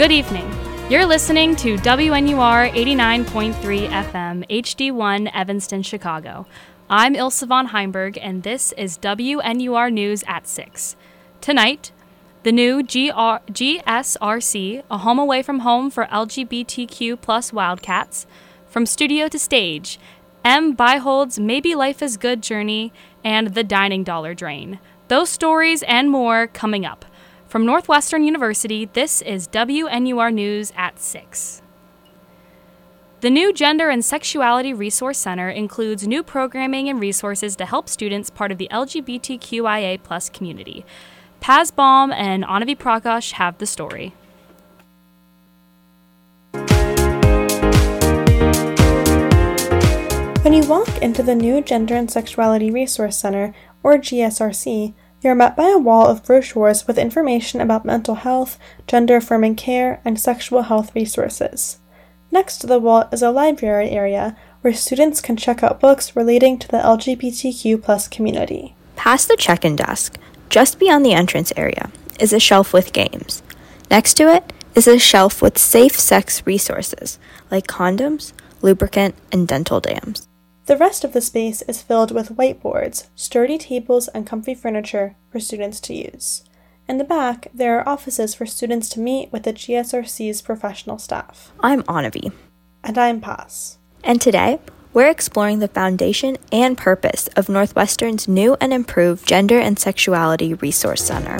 Good evening. You're listening to WNUR 89.3 FM, HD1, Evanston, Chicago. I'm Ilse von Heimberg, and this is WNUR News at 6. Tonight, the new GR- GSRC, A Home Away from Home for LGBTQ plus Wildcats, From Studio to Stage, Em Beihold's Maybe Life is Good journey, and The Dining Dollar Drain. Those stories and more coming up. From Northwestern University, this is WNUR News at 6. The new Gender and Sexuality Resource Center includes new programming and resources to help students part of the LGBTQIA community. Paz Baum and Anavi Prakash have the story. When you walk into the new Gender and Sexuality Resource Center, or GSRC, you're met by a wall of brochures with information about mental health, gender affirming care, and sexual health resources. Next to the wall is a library area where students can check out books relating to the LGBTQ community. Past the check in desk, just beyond the entrance area, is a shelf with games. Next to it is a shelf with safe sex resources like condoms, lubricant, and dental dams. The rest of the space is filled with whiteboards, sturdy tables, and comfy furniture for students to use. In the back, there are offices for students to meet with the GSRC's professional staff. I'm Anavi. And I'm Paz. And today, we're exploring the foundation and purpose of Northwestern's new and improved Gender and Sexuality Resource Center.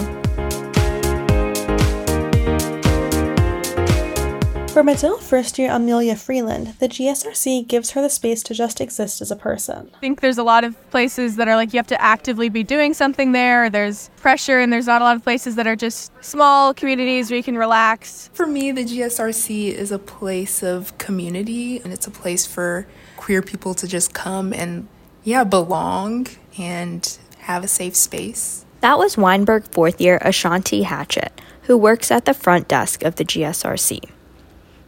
For Medill first year Amelia Freeland, the GSRC gives her the space to just exist as a person. I think there's a lot of places that are like you have to actively be doing something there. There's pressure, and there's not a lot of places that are just small communities where you can relax. For me, the GSRC is a place of community, and it's a place for queer people to just come and, yeah, belong and have a safe space. That was Weinberg fourth year Ashanti Hatchett, who works at the front desk of the GSRC.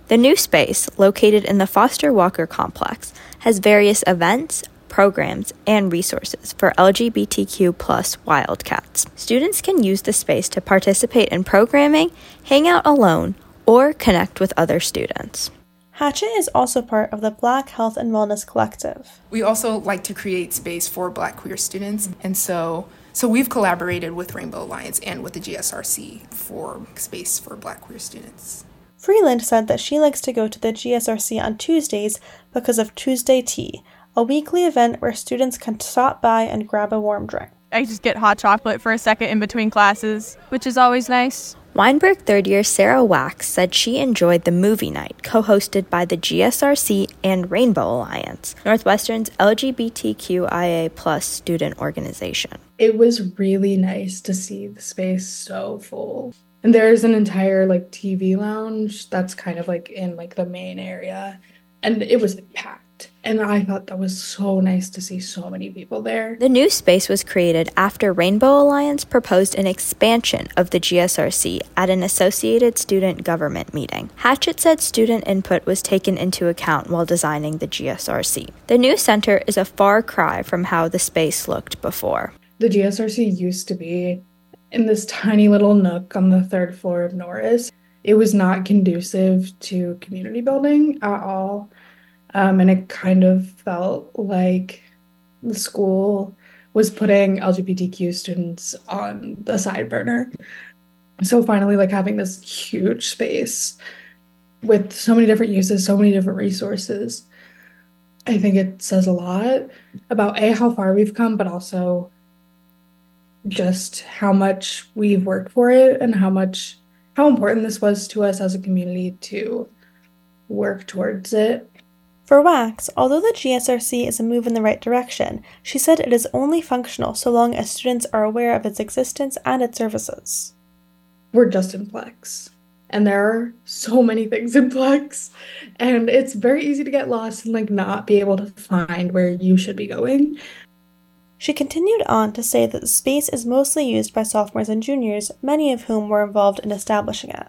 The new space, located in the Foster Walker complex, has various events, programs, and resources for LGBTQ plus wildcats. Students can use the space to participate in programming, hang out alone, or connect with other students. Hatchett is also part of the Black Health and Wellness Collective. We also like to create space for Black queer students, and so so we've collaborated with Rainbow Alliance and with the GSRC for space for Black queer students. Freeland said that she likes to go to the GSRC on Tuesdays because of Tuesday Tea, a weekly event where students can stop by and grab a warm drink. I just get hot chocolate for a second in between classes, which is always nice. Weinberg third year Sarah Wax said she enjoyed the movie night co hosted by the GSRC and Rainbow Alliance, Northwestern's LGBTQIA plus student organization. It was really nice to see the space so full. And there's an entire like TV lounge that's kind of like in like the main area. And it was packed. And I thought that was so nice to see so many people there. The new space was created after Rainbow Alliance proposed an expansion of the GSRC at an Associated Student Government meeting. Hatchett said student input was taken into account while designing the GSRC. The new center is a far cry from how the space looked before. The GSRC used to be in this tiny little nook on the third floor of Norris. It was not conducive to community building at all. Um, and it kind of felt like the school was putting LGBTQ students on the side burner. So finally, like having this huge space with so many different uses, so many different resources, I think it says a lot about A, how far we've come, but also just how much we've worked for it and how much how important this was to us as a community to work towards it. For Wax, although the GSRC is a move in the right direction, she said it is only functional so long as students are aware of its existence and its services. We're just in Plex, and there are so many things in Plex, and it's very easy to get lost and like not be able to find where you should be going. She continued on to say that the space is mostly used by sophomores and juniors, many of whom were involved in establishing it.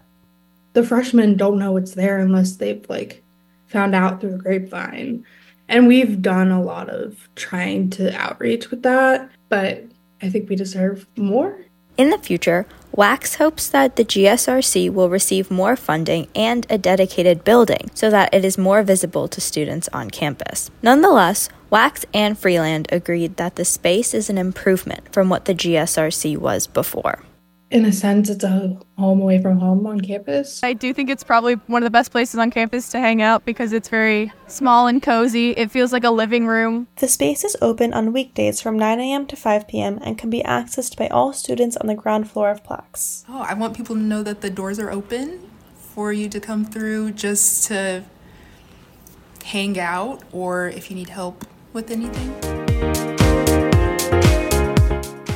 The freshmen don't know it's there unless they've like found out through the grapevine. And we've done a lot of trying to outreach with that, but I think we deserve more. In the future, WAX hopes that the GSRC will receive more funding and a dedicated building so that it is more visible to students on campus. Nonetheless, WAX and Freeland agreed that the space is an improvement from what the GSRC was before in a sense, it's a home away from home on campus. I do think it's probably one of the best places on campus to hang out because it's very small and cozy. It feels like a living room. The space is open on weekdays from 9 a.m. to 5 p.m. and can be accessed by all students on the ground floor of Plex. Oh, I want people to know that the doors are open for you to come through just to hang out or if you need help with anything.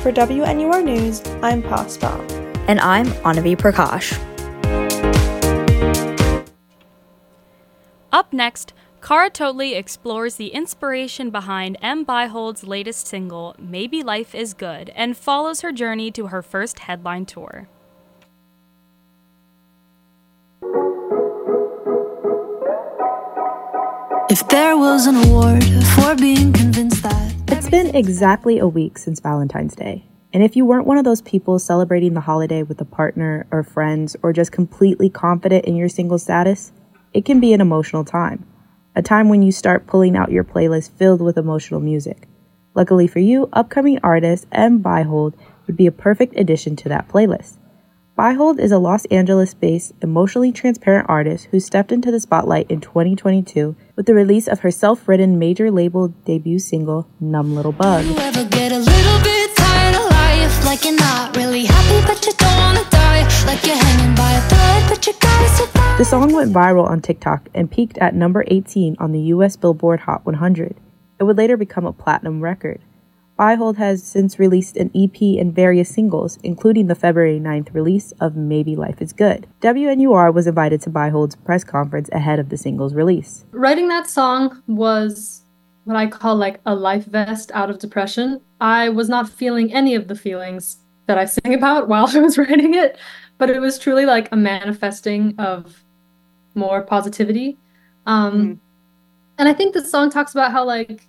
For WNUR News, I'm Paz Baum. And I'm Anavi Prakash. Up next, Kara Totley explores the inspiration behind Em Beihold's latest single, Maybe Life is Good, and follows her journey to her first headline tour. If there was an award for being convinced that. It's been exactly a week since Valentine's Day. And if you weren't one of those people celebrating the holiday with a partner or friends or just completely confident in your single status, it can be an emotional time. A time when you start pulling out your playlist filled with emotional music. Luckily for you, upcoming artist Em Beihold would be a perfect addition to that playlist. Beihold is a Los Angeles based, emotionally transparent artist who stepped into the spotlight in 2022 with the release of her self written major label debut single, Numb Little Bug. Like really happy, like thread, the song went viral on TikTok and peaked at number 18 on the US Billboard Hot 100. It would later become a platinum record. Beihold has since released an EP and various singles, including the February 9th release of Maybe Life is Good. WNUR was invited to Beihold's press conference ahead of the single's release. Writing that song was what I call like a life vest out of depression. I was not feeling any of the feelings that I sing about while I was writing it, but it was truly like a manifesting of more positivity. Um, mm. And I think the song talks about how like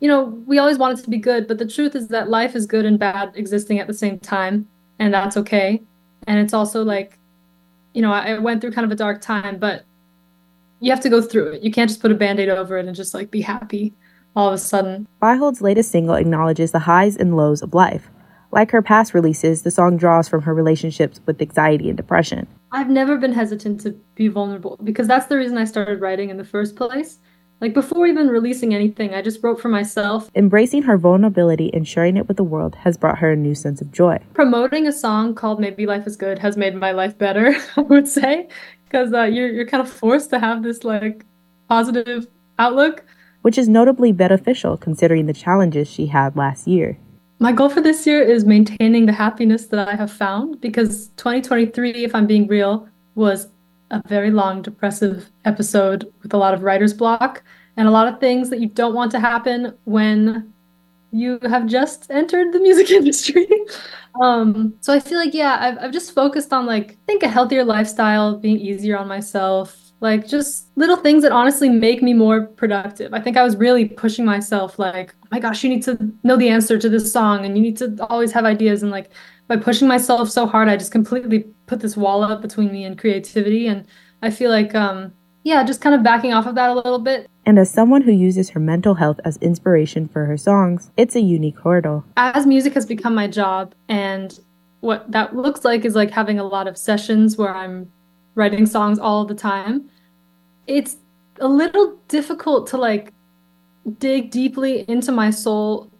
you know, we always want it to be good, but the truth is that life is good and bad existing at the same time, and that's okay. And it's also like, you know, I went through kind of a dark time, but you have to go through it. You can't just put a band aid over it and just like be happy all of a sudden. Beihold's latest single acknowledges the highs and lows of life. Like her past releases, the song draws from her relationships with anxiety and depression. I've never been hesitant to be vulnerable because that's the reason I started writing in the first place. Like before even releasing anything, I just wrote for myself. Embracing her vulnerability and sharing it with the world has brought her a new sense of joy. Promoting a song called Maybe Life is Good has made my life better, I would say, because uh, you're, you're kind of forced to have this like positive outlook. Which is notably beneficial considering the challenges she had last year. My goal for this year is maintaining the happiness that I have found because 2023, if I'm being real, was a very long depressive episode with a lot of writer's block and a lot of things that you don't want to happen when you have just entered the music industry. um, so I feel like, yeah, I've, I've just focused on like, I think a healthier lifestyle, being easier on myself, like just little things that honestly make me more productive. I think I was really pushing myself like, oh my gosh, you need to know the answer to this song and you need to always have ideas. And like, by pushing myself so hard, I just completely put this wall up between me and creativity. And I feel like, um, yeah, just kind of backing off of that a little bit. And as someone who uses her mental health as inspiration for her songs, it's a unique hurdle. As music has become my job, and what that looks like is like having a lot of sessions where I'm writing songs all the time. It's a little difficult to like dig deeply into my soul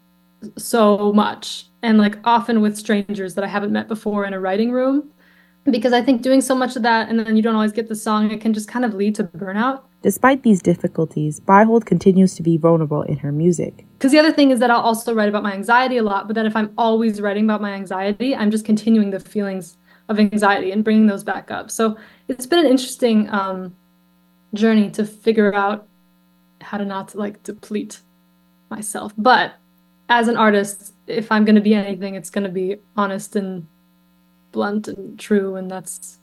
so much and like often with strangers that I haven't met before in a writing room. Because I think doing so much of that and then you don't always get the song, it can just kind of lead to burnout. Despite these difficulties, Beihold continues to be vulnerable in her music. Because the other thing is that I'll also write about my anxiety a lot, but then if I'm always writing about my anxiety, I'm just continuing the feelings of anxiety and bringing those back up. So it's been an interesting um, journey to figure out how to not like deplete myself. But as an artist, if I'm going to be anything, it's going to be honest and blunt and true, and that's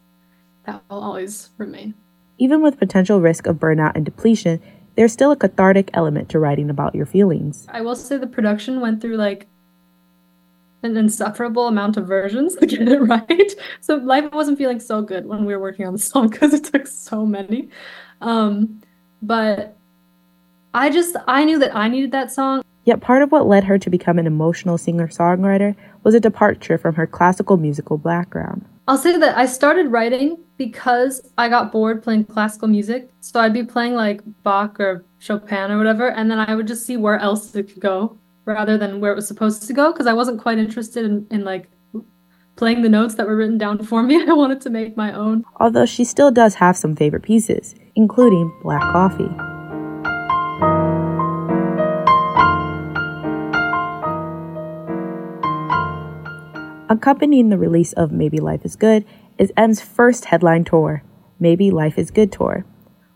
that will always remain. Even with potential risk of burnout and depletion, there's still a cathartic element to writing about your feelings. I will say the production went through like an insufferable amount of versions to get it right. So life wasn't feeling so good when we were working on the song because it took so many. Um, but I just I knew that I needed that song. Yet part of what led her to become an emotional singer-songwriter was a departure from her classical musical background. I'll say that I started writing because I got bored playing classical music. So I'd be playing like Bach or Chopin or whatever, and then I would just see where else it could go rather than where it was supposed to go because I wasn't quite interested in, in like playing the notes that were written down for me. I wanted to make my own. Although she still does have some favorite pieces, including Black Coffee. Accompanying the release of Maybe Life is Good is Em's first headline tour, Maybe Life is Good Tour,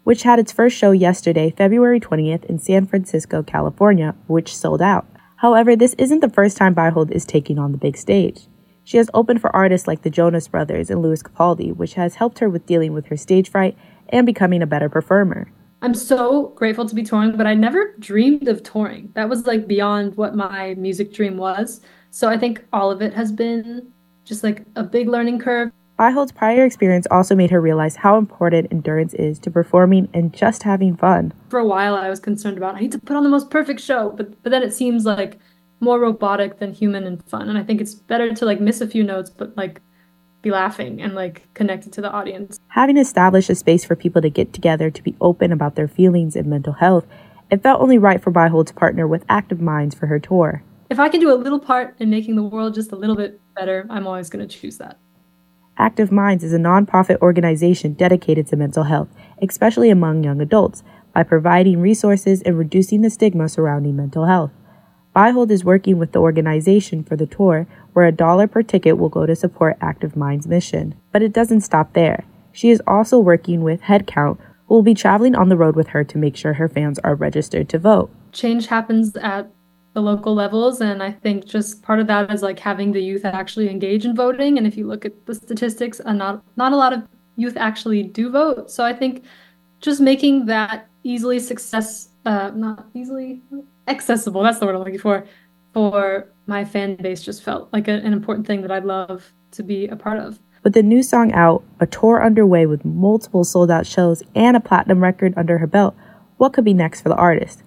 which had its first show yesterday, February 20th, in San Francisco, California, which sold out. However, this isn't the first time Beihold is taking on the big stage. She has opened for artists like the Jonas Brothers and Lewis Capaldi, which has helped her with dealing with her stage fright and becoming a better performer. I'm so grateful to be touring, but I never dreamed of touring. That was like beyond what my music dream was. So I think all of it has been just like a big learning curve. Beihold's prior experience also made her realize how important endurance is to performing and just having fun. For a while, I was concerned about I need to put on the most perfect show, but but then it seems like more robotic than human and fun, and I think it's better to like miss a few notes, but like be laughing and like connected to the audience. Having established a space for people to get together to be open about their feelings and mental health, it felt only right for Beihold to partner with Active Minds for her tour. If I can do a little part in making the world just a little bit better, I'm always going to choose that. Active Minds is a nonprofit organization dedicated to mental health, especially among young adults, by providing resources and reducing the stigma surrounding mental health. Beihold is working with the organization for the tour, where a dollar per ticket will go to support Active Minds' mission. But it doesn't stop there. She is also working with Headcount, who will be traveling on the road with her to make sure her fans are registered to vote. Change happens at the local levels. And i think just part of that is like having the youth actually engage in voting. And if you look at the statistics uh, not not a lot of youth actually do vote. So i think just making that easily success uh, not easily accessible that's the word i'm looking for for my fan base just felt like a, an important thing that i'd love to be a part of. With the new song out a tour underway with multiple sold out shows and a platinum record under her belt what could be next for the artist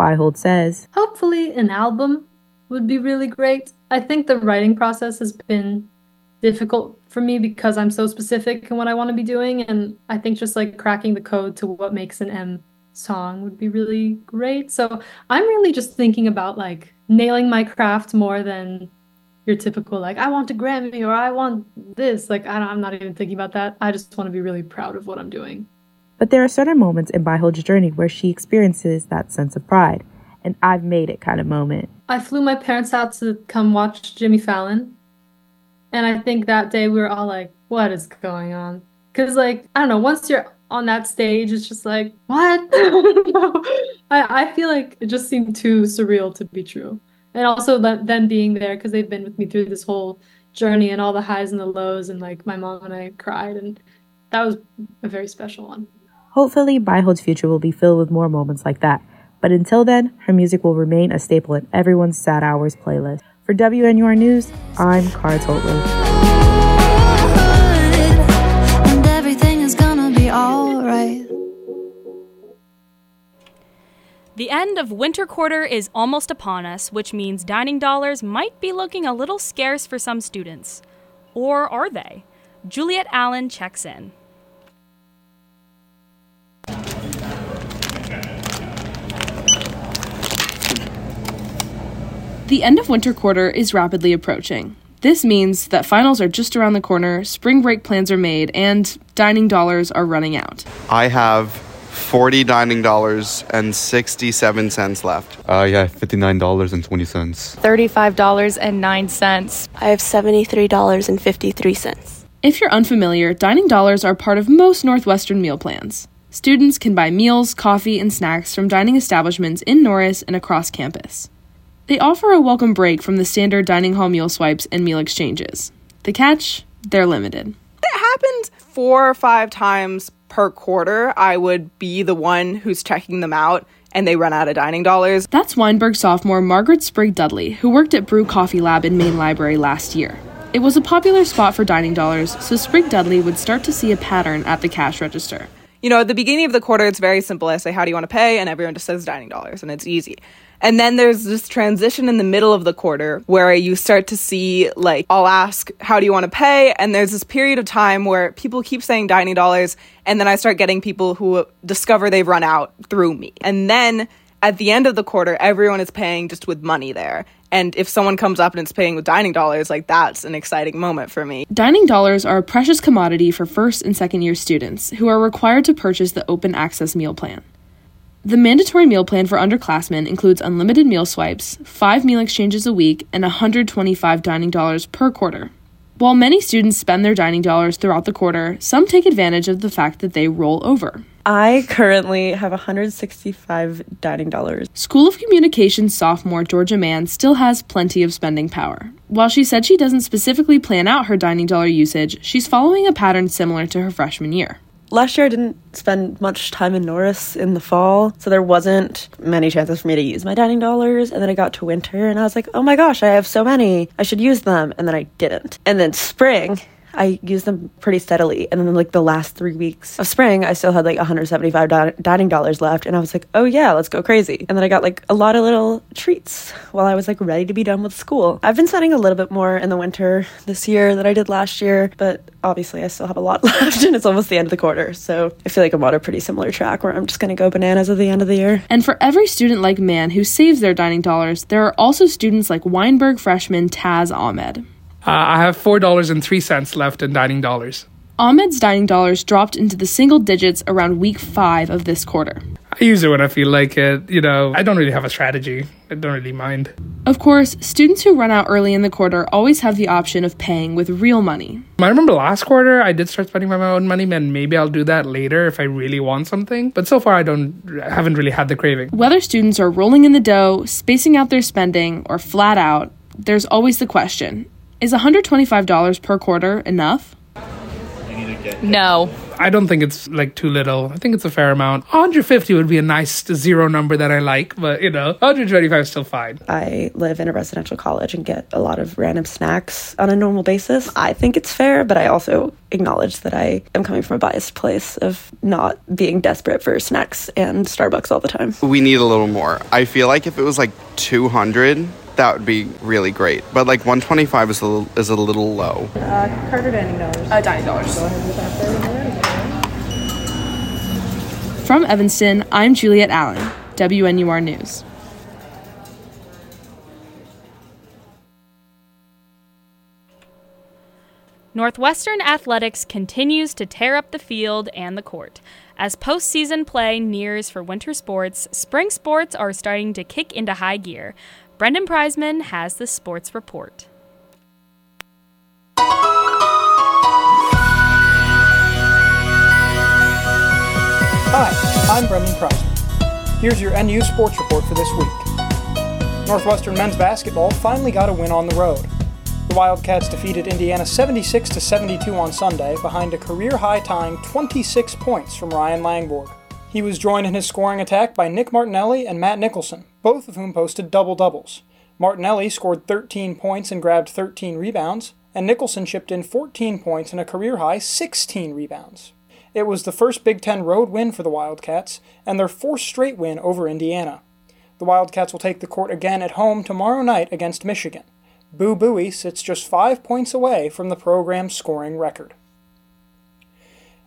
Beihold says. Hopefully, an album would be really great. I think the writing process has been difficult for me because I'm so specific in what I want to be doing. And I think just like cracking the code to what makes an Em song would be really great. So I'm really just thinking about like nailing my craft more than your typical like I want a Grammy or I want this. Like I am not even thinking about that. I just want to be really proud of what I'm doing. But there are certain moments in Beihold's journey where she experiences that sense of pride, an I've made it kind of moment. I flew my parents out to come watch Jimmy Fallon. And I think that day we were all like, what is going on? Because, like, I don't know, once you're on that stage, it's just like, what? I, I feel like it just seemed too surreal to be true. And also them being there because they've been with me through this whole journey and all the highs and the lows. And like my mom and I cried, and that was a very special one. Hopefully, Beihold's future will be filled with more moments like that. But until then, her music will remain a staple in everyone's Sad Hours playlist. For WNUR News, I'm Kara Totley. The end of winter quarter is almost upon us, which means dining dollars might be looking a little scarce for some students. Or are they? Juliet Allen checks in. The end of winter quarter is rapidly approaching. This means that finals are just around the corner, spring break plans are made, and dining dollars are running out. I have 40 dining dollars and 67 cents left. Uh, yeah, $59.20. $35.09. I have $73.53. If you're unfamiliar, dining dollars are part of most Northwestern meal plans. Students can buy meals, coffee, and snacks from dining establishments in Norris and across campus. They offer a welcome break from the standard dining hall meal swipes and meal exchanges. The catch? They're limited. That happened four or five times per quarter, I would be the one who's checking them out and they run out of dining dollars. That's Weinberg sophomore Margaret Sprigg Dudley, who worked at Brew Coffee Lab in Main Library last year. It was a popular spot for dining dollars, so Sprigg Dudley would start to see a pattern at the cash register. You know, at the beginning of the quarter, it's very simple. I say, How do you want to pay? And everyone just says dining dollars, and it's easy. And then there's this transition in the middle of the quarter where you start to see, like, I'll ask, How do you want to pay? And there's this period of time where people keep saying dining dollars, and then I start getting people who discover they've run out through me. And then at the end of the quarter, everyone is paying just with money there. And if someone comes up and it's paying with dining dollars, like that's an exciting moment for me. Dining dollars are a precious commodity for first and second year students who are required to purchase the open access meal plan. The mandatory meal plan for underclassmen includes unlimited meal swipes, five meal exchanges a week, and 125 dining dollars per quarter. While many students spend their dining dollars throughout the quarter, some take advantage of the fact that they roll over. I currently have 165 dining dollars. School of Communications sophomore Georgia Mann still has plenty of spending power. While she said she doesn't specifically plan out her dining dollar usage, she's following a pattern similar to her freshman year. Last year, I didn't spend much time in Norris in the fall, so there wasn't many chances for me to use my dining dollars. And then I got to winter, and I was like, oh my gosh, I have so many. I should use them. And then I didn't. And then spring, I used them pretty steadily. And then, like, the last three weeks of spring, I still had like 175 di- dining dollars left. And I was like, oh, yeah, let's go crazy. And then I got like a lot of little treats while I was like ready to be done with school. I've been spending a little bit more in the winter this year than I did last year, but obviously I still have a lot left and it's almost the end of the quarter. So I feel like I'm on a pretty similar track where I'm just going to go bananas at the end of the year. And for every student like Mann who saves their dining dollars, there are also students like Weinberg freshman Taz Ahmed. Uh, I have $4.03 left in dining dollars. Ahmed's dining dollars dropped into the single digits around week five of this quarter. I use it when I feel like it. You know, I don't really have a strategy. I don't really mind. Of course, students who run out early in the quarter always have the option of paying with real money. I remember last quarter I did start spending my own money, and maybe I'll do that later if I really want something. But so far I don't I haven't really had the craving. Whether students are rolling in the dough, spacing out their spending, or flat out, there's always the question is $125 per quarter enough? No. I don't think it's like too little. I think it's a fair amount. 150 would be a nice zero number that I like, but you know, 125 is still fine. I live in a residential college and get a lot of random snacks on a normal basis. I think it's fair, but I also acknowledge that I am coming from a biased place of not being desperate for snacks and Starbucks all the time. We need a little more. I feel like if it was like 200, that would be really great. But like 125 is a little, is a little low. Uh, Carter dining dollars. Uh, dining dollars. From Evanston, I'm Juliet Allen, WNUR News. Northwestern Athletics continues to tear up the field and the court. As postseason play nears for winter sports, spring sports are starting to kick into high gear. Brendan Preisman has the sports report. Hi, I'm Brendan Preisman. Here's your NU Sports Report for this week. Northwestern men's basketball finally got a win on the road. The Wildcats defeated Indiana 76 to 72 on Sunday behind a career-high tying 26 points from Ryan Langborg. He was joined in his scoring attack by Nick Martinelli and Matt Nicholson, both of whom posted double doubles. Martinelli scored 13 points and grabbed 13 rebounds, and Nicholson chipped in 14 points and a career high 16 rebounds. It was the first Big Ten road win for the Wildcats, and their fourth straight win over Indiana. The Wildcats will take the court again at home tomorrow night against Michigan. Boo Buie sits just five points away from the program's scoring record.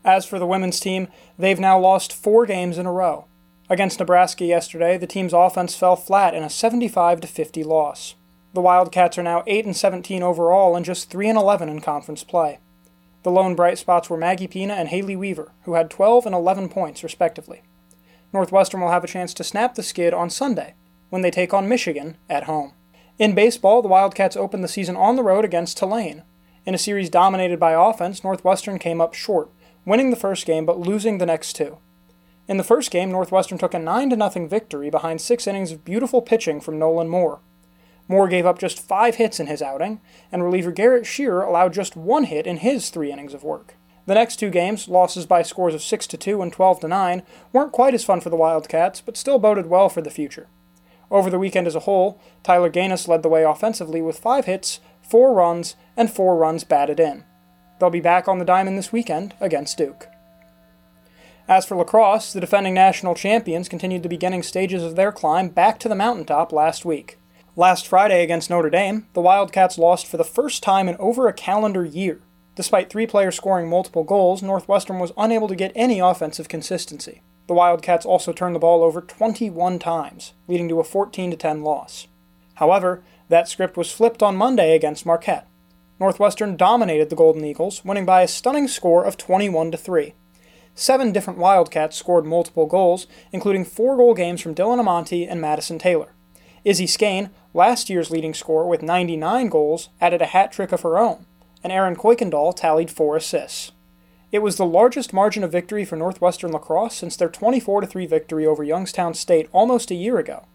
As for the women's team, they've now lost four games in a row. Against Nebraska yesterday, the team's offense fell flat in a 75 50 loss. The Wildcats are now 8 and 17 overall and just 3 and 11 in conference play. The lone bright spots were Maggie Pina and Haley Weaver, who had 12 and 11 points respectively. Northwestern will have a chance to snap the skid on Sunday when they take on Michigan at home. In baseball, the Wildcats opened the season on the road against Tulane. In a series dominated by offense, Northwestern came up short, winning the first game but losing the next two. In the first game, Northwestern took a 9 0 victory behind six innings of beautiful pitching from Nolan Moore. Moore gave up just five hits in his outing, and reliever Garrett Shearer allowed just one hit in his three innings of work. The next two games, losses by scores of 6 to 2 and 12 to 9, weren't quite as fun for the Wildcats, but still boded well for the future. Over the weekend as a whole, Tyler Gaines led the way offensively with 5 hits, 4 runs, and 4 runs batted in. They'll be back on the diamond this weekend against Duke. As for lacrosse, the defending national champions continued the beginning stages of their climb back to the mountaintop last week. Last Friday against Notre Dame, the Wildcats lost for the first time in over a calendar year. Despite three players scoring multiple goals, Northwestern was unable to get any offensive consistency. The Wildcats also turned the ball over 21 times, leading to a 14 10 loss. However, that script was flipped on Monday against Marquette. Northwestern dominated the Golden Eagles, winning by a stunning score of 21 3. Seven different Wildcats scored multiple goals, including four goal games from Dylan Amonte and Madison Taylor. Izzy Scane, last year's leading scorer with 99 goals, added a hat trick of her own, and Erin Coykendall tallied four assists. It was the largest margin of victory for Northwestern lacrosse since their 24 3 victory over Youngstown State almost a year ago.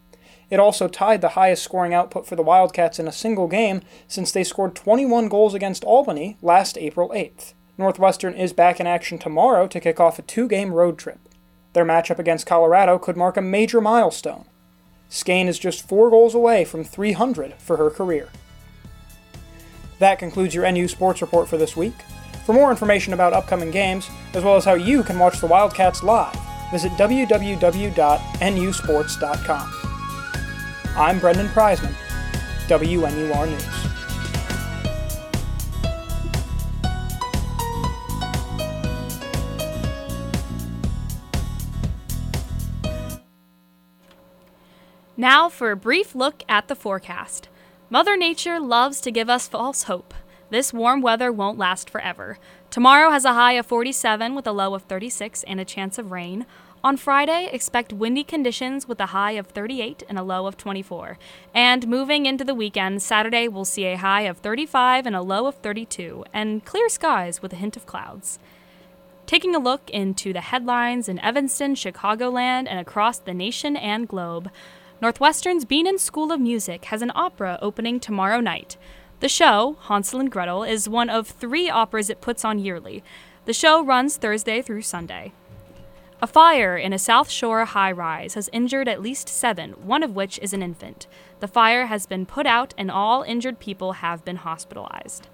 It also tied the highest scoring output for the Wildcats in a single game since they scored 21 goals against Albany last April 8th. Northwestern is back in action tomorrow to kick off a two game road trip. Their matchup against Colorado could mark a major milestone. Scane is just four goals away from 300 for her career. That concludes your NU Sports Report for this week. For more information about upcoming games, as well as how you can watch the Wildcats live, visit www.nusports.com. I'm Brendan Preisman, WNUR News. Now for a brief look at the forecast. Mother Nature loves to give us false hope. This warm weather won't last forever. Tomorrow has a high of 47 with a low of 36 and a chance of rain. On Friday, expect windy conditions with a high of 38 and a low of 24. And moving into the weekend, Saturday will see a high of 35 and a low of 32, and clear skies with a hint of clouds. Taking a look into the headlines in Evanston, Chicagoland, and across the nation and globe, Northwestern's Bienen School of Music has an opera opening tomorrow night. The show, Hansel and Gretel, is one of three operas it puts on yearly. The show runs Thursday through Sunday. A fire in a South Shore high rise has injured at least seven, one of which is an infant. The fire has been put out and all injured people have been hospitalized.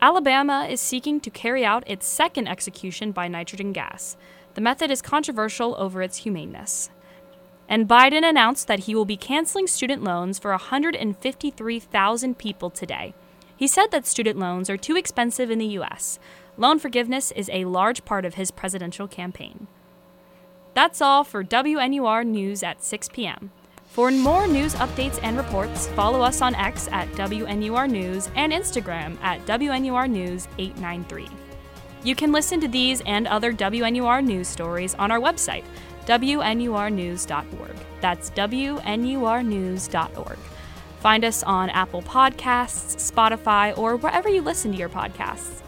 Alabama is seeking to carry out its second execution by nitrogen gas. The method is controversial over its humaneness. And Biden announced that he will be canceling student loans for 153,000 people today. He said that student loans are too expensive in the U.S. Loan forgiveness is a large part of his presidential campaign. That's all for WNUR News at 6 p.m. For more news updates and reports, follow us on X at WNUR News and Instagram at WNUR News 893. You can listen to these and other WNUR news stories on our website, WNURnews.org. That's WNURnews.org. Find us on Apple Podcasts, Spotify, or wherever you listen to your podcasts.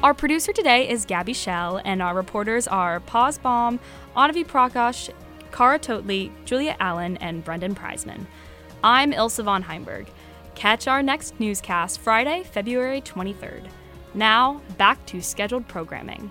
Our producer today is Gabby Shell, and our reporters are Paz Baum, Anavi Prakash, Kara Totley, Julia Allen, and Brendan Preisman. I'm Ilse von Heimberg. Catch our next newscast Friday, February 23rd. Now, back to scheduled programming.